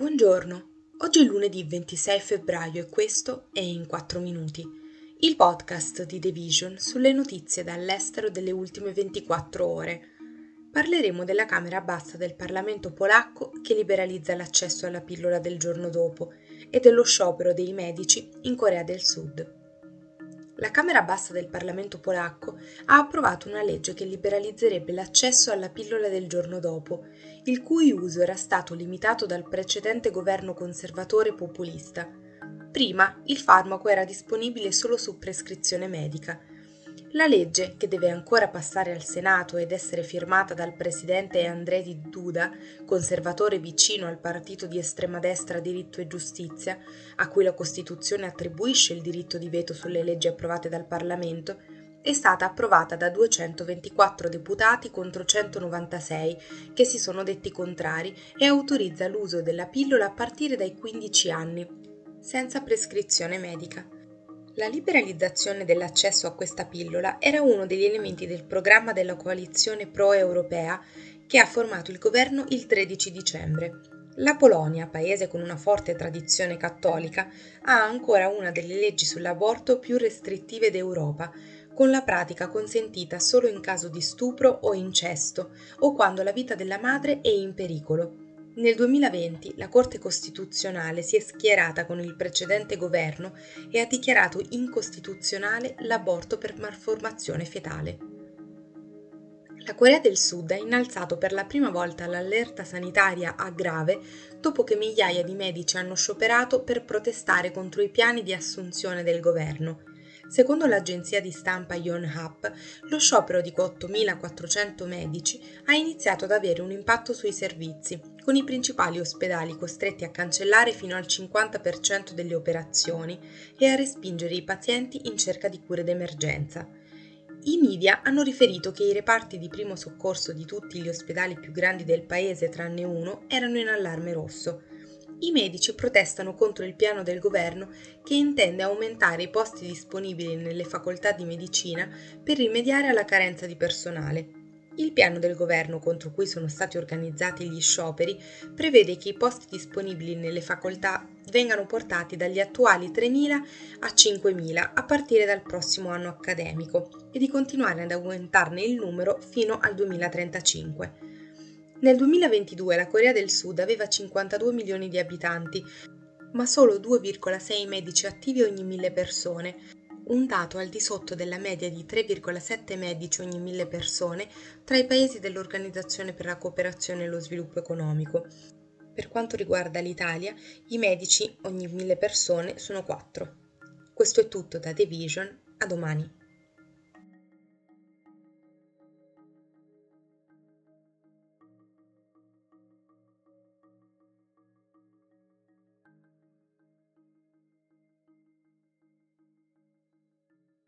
Buongiorno, oggi è lunedì 26 febbraio e questo è In 4 Minuti, il podcast di The Vision sulle notizie dall'estero delle ultime 24 ore. Parleremo della Camera Bassa del Parlamento polacco che liberalizza l'accesso alla pillola del giorno dopo e dello sciopero dei medici in Corea del Sud la Camera Bassa del Parlamento polacco ha approvato una legge che liberalizzerebbe l'accesso alla pillola del giorno dopo, il cui uso era stato limitato dal precedente governo conservatore populista. Prima il farmaco era disponibile solo su prescrizione medica, la legge, che deve ancora passare al Senato ed essere firmata dal presidente Andrzej Duda, conservatore vicino al partito di estrema destra Diritto e Giustizia, a cui la Costituzione attribuisce il diritto di veto sulle leggi approvate dal Parlamento, è stata approvata da 224 deputati contro 196 che si sono detti contrari e autorizza l'uso della pillola a partire dai 15 anni, senza prescrizione medica. La liberalizzazione dell'accesso a questa pillola era uno degli elementi del programma della coalizione pro-europea che ha formato il governo il 13 dicembre. La Polonia, paese con una forte tradizione cattolica, ha ancora una delle leggi sull'aborto più restrittive d'Europa, con la pratica consentita solo in caso di stupro o incesto o quando la vita della madre è in pericolo. Nel 2020 la Corte Costituzionale si è schierata con il precedente governo e ha dichiarato incostituzionale l'aborto per malformazione fetale. La Corea del Sud ha innalzato per la prima volta l'allerta sanitaria a grave dopo che migliaia di medici hanno scioperato per protestare contro i piani di assunzione del governo Secondo l'agenzia di stampa Yonhap, lo sciopero di 8.400 medici ha iniziato ad avere un impatto sui servizi, con i principali ospedali costretti a cancellare fino al 50% delle operazioni e a respingere i pazienti in cerca di cure d'emergenza. I media hanno riferito che i reparti di primo soccorso di tutti gli ospedali più grandi del paese, tranne uno, erano in allarme rosso i medici protestano contro il piano del governo che intende aumentare i posti disponibili nelle facoltà di medicina per rimediare alla carenza di personale. Il piano del governo contro cui sono stati organizzati gli scioperi prevede che i posti disponibili nelle facoltà vengano portati dagli attuali 3.000 a 5.000 a partire dal prossimo anno accademico e di continuare ad aumentarne il numero fino al 2035. Nel 2022 la Corea del Sud aveva 52 milioni di abitanti, ma solo 2,6 medici attivi ogni mille persone, un dato al di sotto della media di 3,7 medici ogni mille persone tra i paesi dell'Organizzazione per la cooperazione e lo sviluppo economico. Per quanto riguarda l'Italia, i medici ogni mille persone sono 4. Questo è tutto da The Vision, a domani.